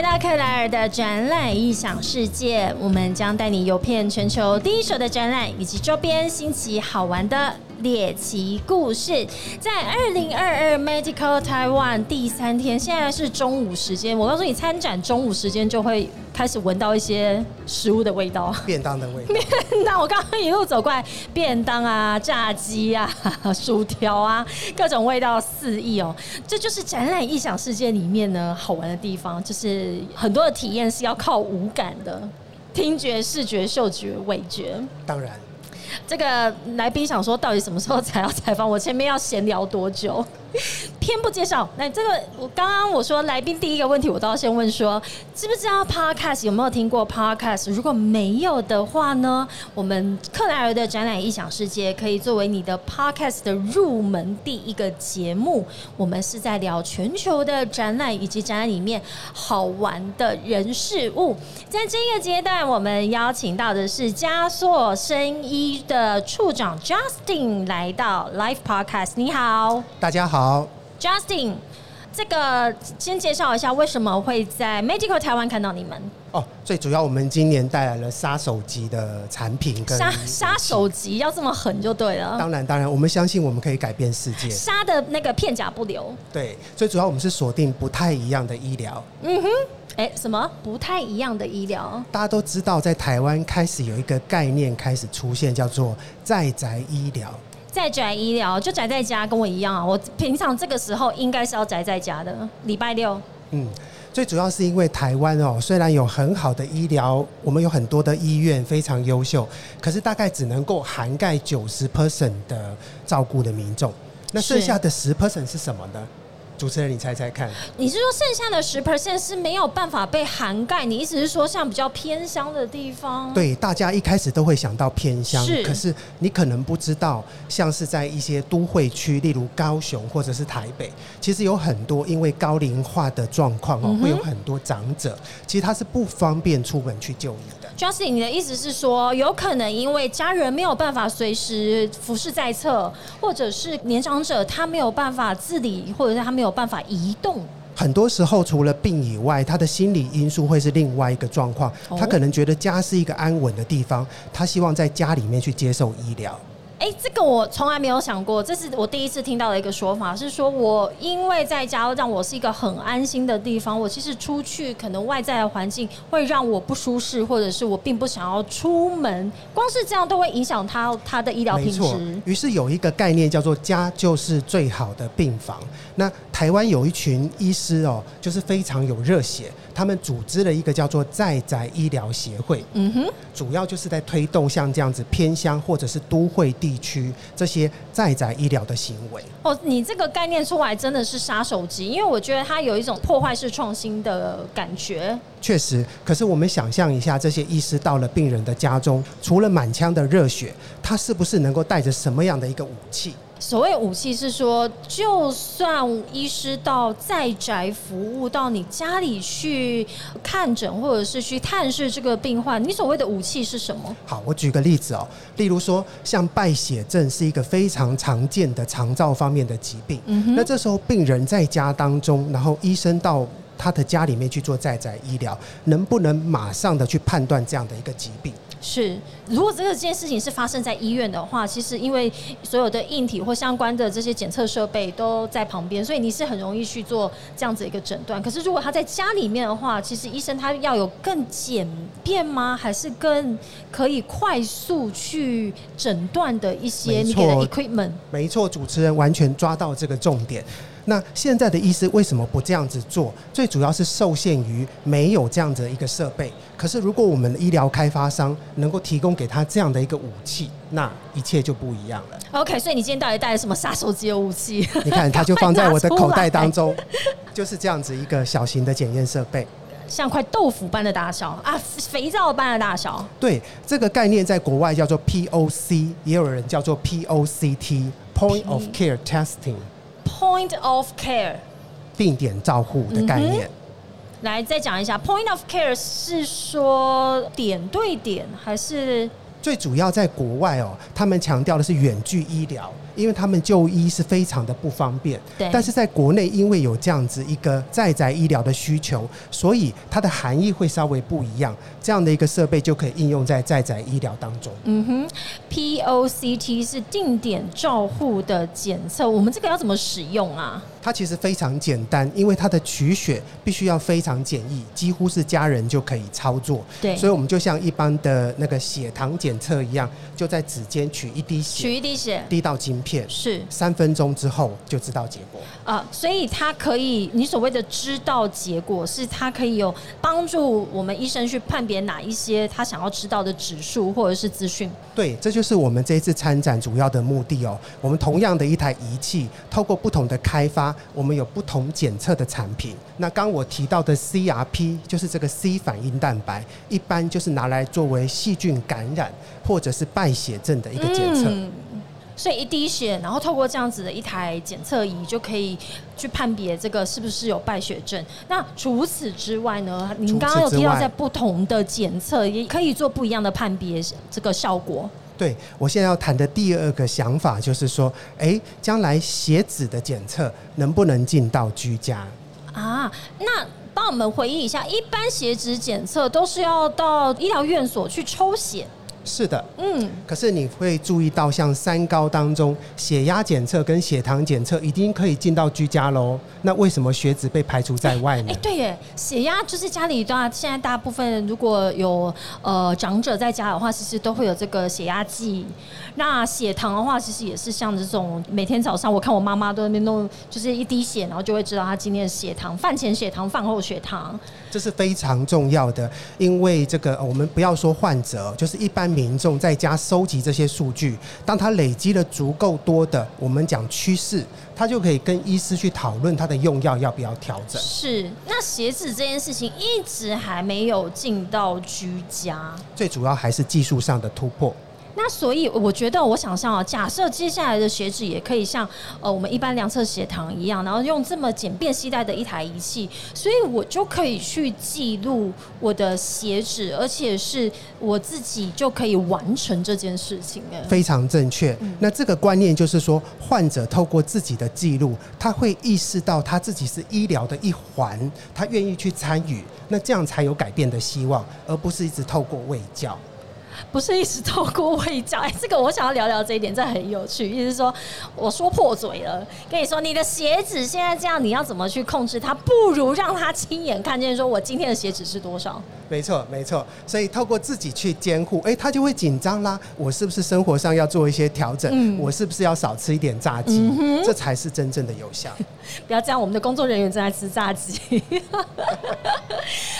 来到克莱尔的展览异想世界，我们将带你游遍全球第一手的展览以及周边新奇好玩的猎奇故事。在二零二二 Medical Taiwan 第三天，现在是中午时间。我告诉你，参展中午时间就会开始闻到一些食物的味道。便当的味道。便当我刚刚一路走过来，便当啊、炸鸡啊、薯条啊，各种味道四溢哦。这就是展览异想世界里面呢好玩的地方，就是很多的体验是要靠五感的，听觉、视觉、嗅觉、味觉。当然，这个来宾想说，到底什么时候才要采访？我前面要闲聊多久？偏不介绍。那这个，我刚刚我说来宾第一个问题，我都要先问说，知不知道 Podcast 有没有听过 Podcast？如果没有的话呢，我们克莱尔的展览异想世界可以作为你的 Podcast 的入门第一个节目。我们是在聊全球的展览以及展览里面好玩的人事物。在这个阶段，我们邀请到的是加索生医的处长 Justin 来到 Live Podcast。你好。大家好，Justin，这个先介绍一下为什么会在 Medical 台湾看到你们哦，最主要我们今年带来了杀手级的产品跟杀杀手级要这么狠就对了，当然，当然，我们相信我们可以改变世界。杀的那个片甲不留。对，最主要我们是锁定不太一样的医疗。嗯哼，哎，什么不太一样的医疗？大家都知道，在台湾开始有一个概念开始出现，叫做在宅医疗。在宅医疗就宅在家，跟我一样啊。我平常这个时候应该是要宅在家的，礼拜六。嗯，最主要是因为台湾哦，虽然有很好的医疗，我们有很多的医院非常优秀，可是大概只能够涵盖九十 percent 的照顾的民众。那剩下的十 percent 是什么呢？主持人，你猜猜看。你是说剩下的十 percent 是没有办法被涵盖？你意思是说像比较偏乡的地方？对，大家一开始都会想到偏乡，是可是你可能不知道，像是在一些都会区，例如高雄或者是台北，其实有很多因为高龄化的状况哦，会有很多长者，其实他是不方便出门去就医的。Justin，你的意思是说，有可能因为家人没有办法随时服侍在侧，或者是年长者他没有办法自理，或者是他没有办法移动。很多时候，除了病以外，他的心理因素会是另外一个状况。哦他可能觉得家是一个安稳的地方，他希望在家里面去接受医疗。哎、这个我从来没有想过，这是我第一次听到的一个说法，是说我因为在家让我是一个很安心的地方，我其实出去可能外在的环境会让我不舒适，或者是我并不想要出门，光是这样都会影响他他的医疗品质。，于是有一个概念叫做“家就是最好的病房”。那台湾有一群医师哦，就是非常有热血，他们组织了一个叫做在宅医疗协会，嗯哼，主要就是在推动像这样子偏乡或者是都会地区这些在宅医疗的行为。哦，你这个概念出来真的是杀手级，因为我觉得它有一种破坏式创新的感觉。确实，可是我们想象一下，这些医师到了病人的家中，除了满腔的热血，他是不是能够带着什么样的一个武器？所谓武器是说，就算医师到在宅服务到你家里去看诊，或者是去探视这个病患，你所谓的武器是什么？好，我举个例子哦，例如说，像败血症是一个非常常见的肠道方面的疾病。嗯哼那这时候病人在家当中，然后医生到他的家里面去做在宅医疗，能不能马上的去判断这样的一个疾病？是，如果这个件事情是发生在医院的话，其实因为所有的硬体或相关的这些检测设备都在旁边，所以你是很容易去做这样子一个诊断。可是如果他在家里面的话，其实医生他要有更简便吗？还是更可以快速去诊断的一些你给的 equipment？没错，主持人完全抓到这个重点。那现在的医师为什么不这样子做？最主要是受限于没有这样子的一个设备。可是如果我们的医疗开发商能够提供给他这样的一个武器，那一切就不一样了。OK，所以你今天到底带了什么杀手级的武器？你看，它就放在我的口袋当中，中，就是这样子一个小型的检验设备。像块豆腐般的大小啊，肥皂般的大小。对，这个概念在国外叫做 POC，也有人叫做 POCT（Point of Care Testing），Point of care，定点照护的概念。来再讲一下，Point of care 是说点对点还是？最主要在国外哦，他们强调的是远距医疗，因为他们就医是非常的不方便。对但是在国内，因为有这样子一个在宅医疗的需求，所以它的含义会稍微不一样。这样的一个设备就可以应用在在宅医疗当中。嗯哼，POCT 是定点照护的检测，我们这个要怎么使用啊？它其实非常简单，因为它的取血必须要非常简易，几乎是家人就可以操作。对所以我们就像一般的那个血糖检测一样，就在指尖取一滴血取，一滴血滴到晶片，是三分钟之后就知道结果。啊、所以它可以，你所谓的知道结果，是它可以有帮助我们医生去判别哪一些他想要知道的指数或者是资讯。对，这就是我们这一次参展主要的目的哦。我们同样的一台仪器，透过不同的开发，我们有不同检测的产品。那刚我提到的 CRP 就是这个 C 反应蛋白，一般就是拿来作为细菌感染或者是败血症的一个检测。嗯所以一滴血，然后透过这样子的一台检测仪，就可以去判别这个是不是有败血症。那除此之外呢？您刚刚有提到，在不同的检测也可以做不一样的判别，这个效果。对我现在要谈的第二个想法就是说，哎，将来血脂的检测能不能进到居家？啊，那帮我们回忆一下，一般血脂检测都是要到医疗院所去抽血。是的，嗯，可是你会注意到，像三高当中，血压检测跟血糖检测已经可以进到居家喽。那为什么血脂被排除在外呢哎、？对耶，血压就是家里大现在大部分如果有呃长者在家的话，其实都会有这个血压计。那血糖的话，其实也是像这种每天早上我看我妈妈都在那边弄，就是一滴血，然后就会知道她今天的血糖，饭前血糖、饭后血糖。这是非常重要的，因为这个呃我们不要说患者，就是一般民众在家收集这些数据，当他累积了足够多的，我们讲趋势，他就可以跟医师去讨论他的用药要不要调整。是，那鞋子这件事情一直还没有进到居家。最主要还是技术上的突破。那所以我觉得，我想象啊，假设接下来的血脂也可以像呃我们一般量测血糖一样，然后用这么简便携带的一台仪器，所以我就可以去记录我的血脂，而且是我自己就可以完成这件事情。哎，非常正确。那这个观念就是说，患者透过自己的记录，他会意识到他自己是医疗的一环，他愿意去参与，那这样才有改变的希望，而不是一直透过卫教。不是一直透过胃教，哎，这个我想要聊聊这一点，这很有趣。意思是说，我说破嘴了，跟你说你的鞋子现在这样，你要怎么去控制它？不如让他亲眼看见，说我今天的鞋子是多少。没错，没错。所以透过自己去监护，哎，他就会紧张啦。我是不是生活上要做一些调整？嗯我是不是要少吃一点炸鸡？这才是真正的有效。不要这样，我们的工作人员正在吃炸鸡。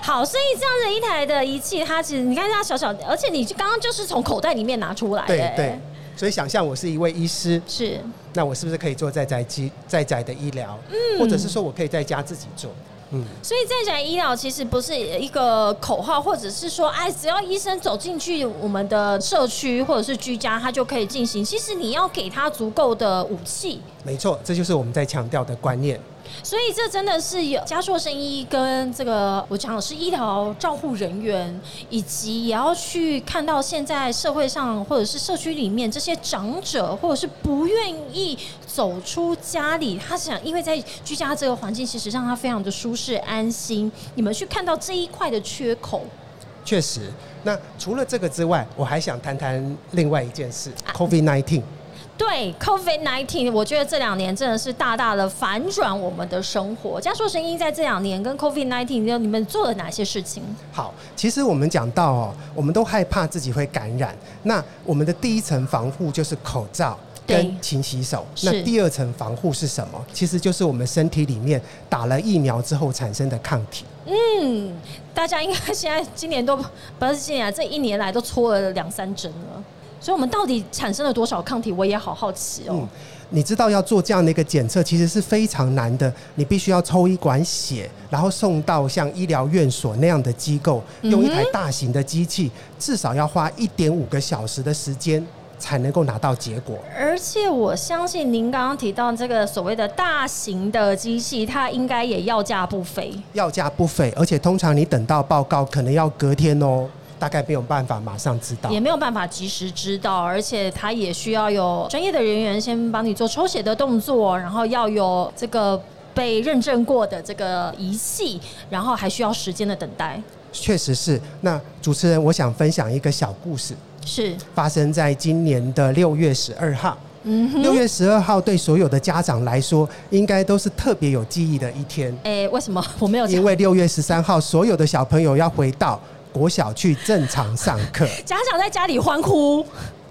好，所以这样的一台的仪器，它其实你看它小小的，而且你刚刚就是从口袋里面拿出来的、对对。所以想象我是一位医师，是那我是不是可以做在宅机在宅的医疗？嗯，或者是说我可以在家自己做？嗯，所以在宅医疗其实不是一个口号，或者是说，哎，只要医生走进去我们的社区或者是居家，他就可以进行。其实你要给他足够的武器，没错，这就是我们在强调的观念。所以这真的是有家硕生医跟这个我讲的是医疗照护人员，以及也要去看到现在社会上或者是社区里面这些长者，或者是不愿意走出家里，他想因为在居家这个环境，其实让他非常的舒适安心。你们去看到这一块的缺口，确实，那除了这个之外，我还想谈谈另外一件事，COVID nineteen。对 COVID nineteen，我觉得这两年真的是大大的反转我们的生活。嘉硕生医在这两年跟 COVID nineteen，你们做了哪些事情？好，其实我们讲到哦，我们都害怕自己会感染。那我们的第一层防护就是口罩跟勤洗手。那第二层防护是什么？其实就是我们身体里面打了疫苗之后产生的抗体。嗯，大家应该现在今年都不是今年啊，这一年来都搓了两三针了。所以，我们到底产生了多少抗体？我也好好奇哦。嗯，你知道要做这样的一个检测，其实是非常难的。你必须要抽一管血，然后送到像医疗院所那样的机构，用一台大型的机器，至少要花一点五个小时的时间才能够拿到结果。而且，我相信您刚刚提到这个所谓的大型的机器，它应该也要价不菲。要价不菲，而且通常你等到报告可能要隔天哦。大概没有办法马上知道也。没有办法及时知道，而且它也需要有专业的人员先帮你做抽血的动作，然后要有这个被认证过的这个仪器，然后还需要时间的等待。确实是。那主持人，我想分享一个小故事，是，发生在今年的六月十二号。嗯哼，六月十二号对所有的家长来说，应该都是特别有记忆的一天，哎、为什么我没有？因为六月十三号，所有的小朋友要回到国小去正常上课，家长在家里欢呼，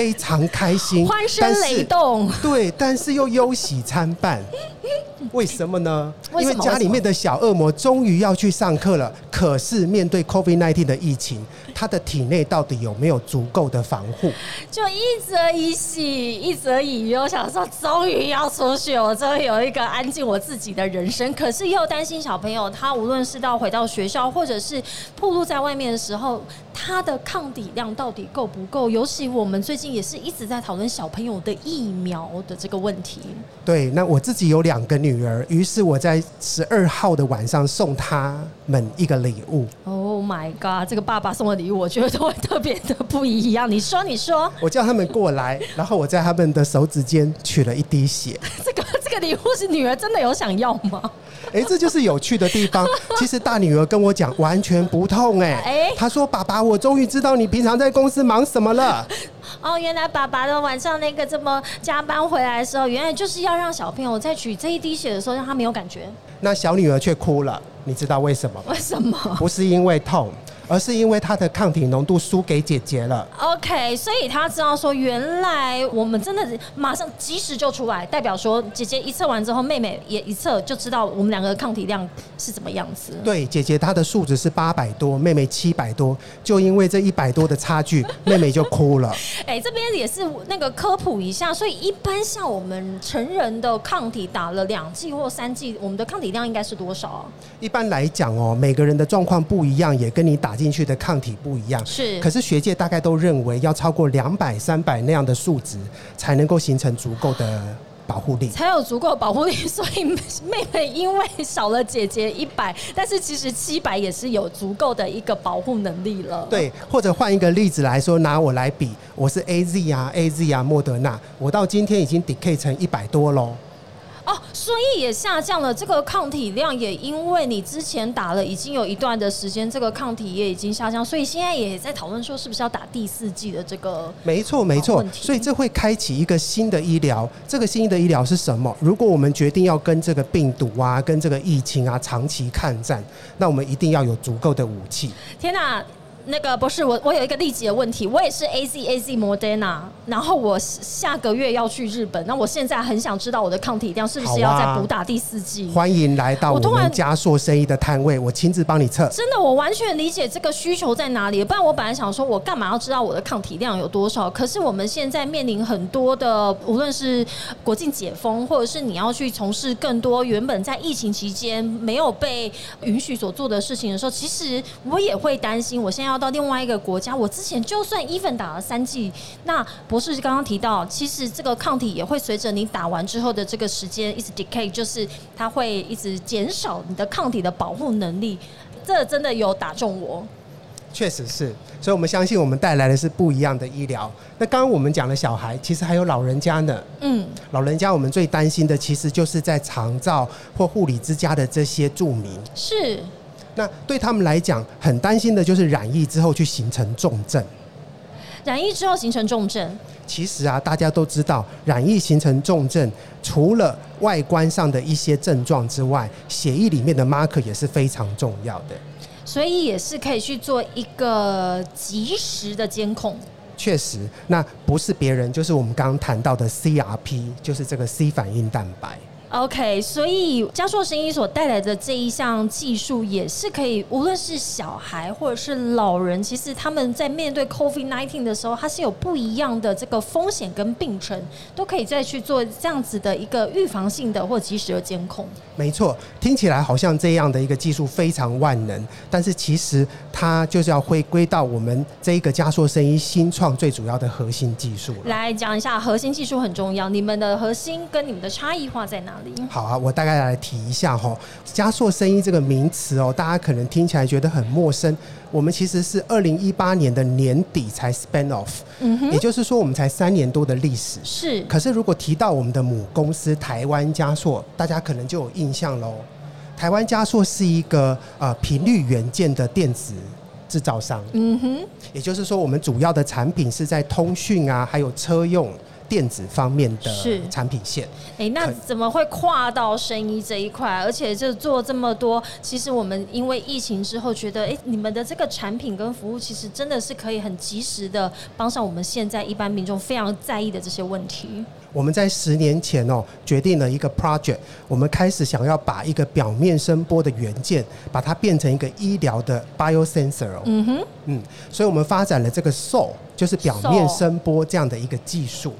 非常开心，欢声雷动。对，但是又忧喜参半。为什么呢？因为家里面的小恶魔终于要去上课了，可是面对 COVID-19 的疫情，他的体内到底有没有足够的防护？就一则以喜，一则以忧，想说终于要出去，我终于有一个安静我自己的人生。可是又担心小朋友，他无论是到回到学校，或者是暴露在外面的时候，他的抗体量到底够不够？尤其我们最近也是一直在讨论小朋友的疫苗的这个问题。对，那我自己有两个女儿，于是我在十二号的晚上送他们一个礼物。Oh my god！这个爸爸送的礼物，我觉得都会特别的不一样。你说，你说，我叫他们过来，然后我在他们的手指间取了一滴血。这个这个礼物是女儿真的有想要吗？哎，这就是有趣的地方。其实大女儿跟我讲，完全不痛哎、哎她说：“爸爸，我终于知道你平常在公司忙什么了。哦，原来爸爸的晚上那个这么加班回来的时候，原来就是要让小朋友在取这一滴血的时候，让他没有感觉。”那小女儿却哭了，你知道为什么吗？为什么不是因为痛，而是因为她的抗体浓度输给姐姐了。？OK，所以他知道说，原来我们真的是马上及时就出来，代表说姐姐一测完之后，妹妹也一测就知道我们两个的抗体量是怎么样子。对，姐姐她的数值是八百多，妹妹七百多，就因为这一百多的差距，妹妹就哭了。哎、这边也是那个科普一下，所以一般像我们成人的抗体打了两剂或三剂，我们的抗体量应该是多少啊？一般来讲哦，每个人的状况不一样，也跟你打进去的抗体不一样。是，可是学界大概都认为要超过两百、三百那样的数值，才能够形成足够的保护力。才有足够的保护力。所以妹妹因为少了姐姐一百，但是其实七百也是有足够的一个保护能力了。，对，或者换一个例子来说，拿我来比，我是 A Z 啊，A Z 啊，莫德纳，我到今天已经 decay 成一百多喽。哦，所以也下降了。这个抗体量也因为你之前打了已经有一段的时间，这个抗体也已经下降，所以现在也在讨论说是不是要打第四季的这个。没错，没错所以这会开启一个新的医疗。这个新的医疗是什么？如果我们决定要跟这个病毒啊、跟这个疫情啊长期抗战，那我们一定要有足够的武器。天哪！那个不是我，我有一个立即的问题，我也是 A Z A Z Moderna，然后我下个月要去日本，那我现在很想知道我的抗体量是不是要再补打第四剂？欢迎来到我们嘉硕生意的摊位，我亲自帮你测。真的，我完全理解这个需求在哪里。不然我本来想说，我干嘛要知道我的抗体量有多少？可是我们现在面临很多的，无论是国境解封，或者是你要去从事更多原本在疫情期间没有被允许所做的事情的时候，其实我也会担心，我现在要到另外一个国家，我之前就算 even 打了三剂，那博士刚刚提到，其实这个抗体也会随着你打完之后的这个时间一直 decay，就是它会一直减少你的抗体的保护能力。这真的有打中我。确实是，所以我们相信我们带来的是不一样的医疗。那刚刚我们讲了小孩，其实还有老人家呢。嗯，老人家我们最担心的，其实就是在长照或护理之家的这些住民。是那对他们来讲，很担心的就是染疫之后去形成重症。染疫之后形成重症，其实啊，大家都知道，染疫形成重症，除了外观上的一些症状之外，血液里面的 marker 也是非常重要的。所以也是可以去做一个及时的监控。确实，那不是别人，就是我们刚刚谈到的 CRP，就是这个 C 反应蛋白。OK，所以嘉硕生医所带来的这一项技术，也是可以，无论是小孩或者是老人，其实他们在面对 COVID-19 的时候，它是有不一样的这个风险跟病程，都可以再去做这样子的一个预防性的或及时的监控。没错，听起来好像这样的一个技术非常万能，但是其实它就是要回归到我们这一个嘉硕生医新创最主要的核心技术。来讲一下核心技术很重要，你们的核心跟你们的差异化在哪里？好啊，我大概来提一下哈，加硕生医这个名词哦，大家可能听起来觉得很陌生。我们其实是二零一八年的年底才 spin off，也就是说我们才三年多的历史。是，可是如果提到我们的母公司台湾加硕，大家可能就有印象喽。台湾加硕是一个呃频率元件的电子制造商，嗯哼，也就是说我们主要的产品是在通讯啊，还有车用。电子方面的产品线，哎，那怎么会跨到生意这一块？而且就做这么多，其实我们因为疫情之后，觉得哎，你们的这个产品跟服务，其实真的是可以很及时的帮上我们现在一般民众非常在意的这些问题。我们在十年前哦，决定了一个 project，我们开始想要把一个表面声波的元件，把它变成一个医疗的 biosensor 哦。嗯哼，嗯，所以我们发展了这个 SOL，就是表面声波这样的一个技术。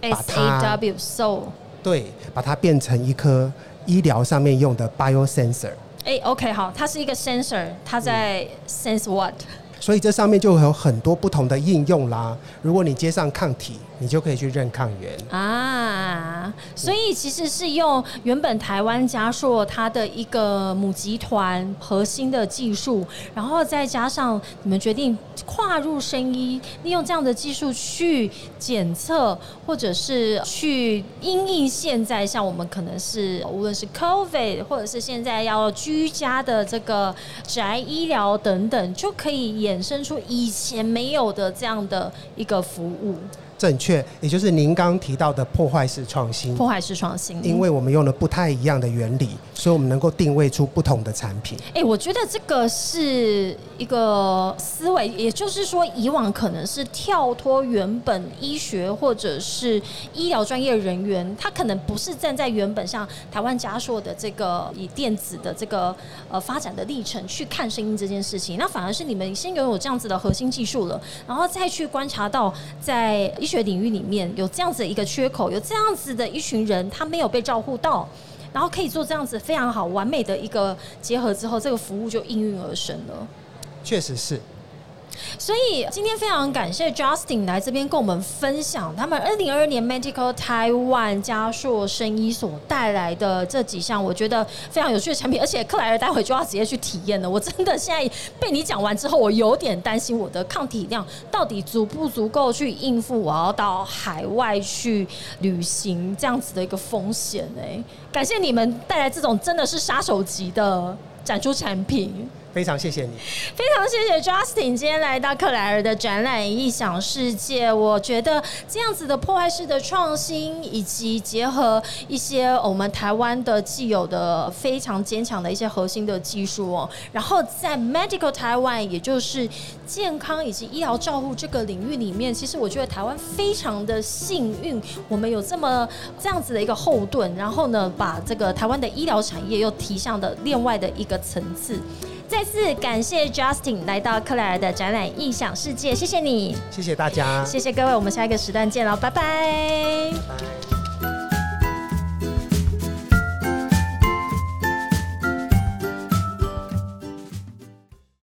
把它 so 对，把它变成一颗医疗上面用的 biosensor。哎，OK，好，它是一个 sensor，它在 sense what？所以这上面就会有很多不同的应用啦。如果你接上抗体。你就可以去认抗原啊，所以其实是用原本台湾嘉硕它的一个母集团核心的技术，然后再加上你们决定跨入生医，利用这样的技术去检测，或者是去因应现在像我们可能是无论是 COVID，或者是现在要居家的这个宅医疗等等，就可以衍生出以前没有的这样的一个服务。正确，也就是您刚刚提到的破坏式创新。破坏式创新，因为我们用了不太一样的原理，所以我们能够定位出不同的产品。哎，我觉得这个是一个思维，也就是说，以往可能是跳脱原本医学或者是医疗专业人员，他可能不是站在原本像台湾嘉硕的这个以电子的这个呃发展的历程去看声音这件事情，那反而是你们先拥有这样子的核心技术了，然后再去观察到在。学领域里面有这样子的一个缺口，有这样子的一群人，他没有被照顾到，然后可以做这样子非常好、完美的一个结合之后，这个服务就应运而生了。确实是。所以今天非常感谢 Justin 来这边跟我们分享他们二零二二年 Medical Taiwan 加硕生医所带来的这几项我觉得非常有趣的产品，而且克莱尔待会就要直接去体验了。我真的现在被你讲完之后，我有点担心我的抗体量到底足不足够去应付我要到海外去旅行这样子的一个风险哎。感谢你们带来这种真的是杀手级的展出产品。非常谢谢你，非常谢谢 Justin 今天来到克莱尔的展览《异想世界》。我觉得这样子的破坏式的创新，以及结合一些我们台湾的既有的非常坚强的一些核心的技术哦，然后在 Medical 台湾，也就是健康以及医疗照护这个领域里面，其实我觉得台湾非常的幸运，我们有这么这样子的一个后盾，然后呢，把这个台湾的医疗产业又提向的另外的一个层次。再次感谢 Justin 来到克莱尔的展览异想世界，谢谢你，谢谢大家，谢谢各位，我们下一个时段见喽，拜拜。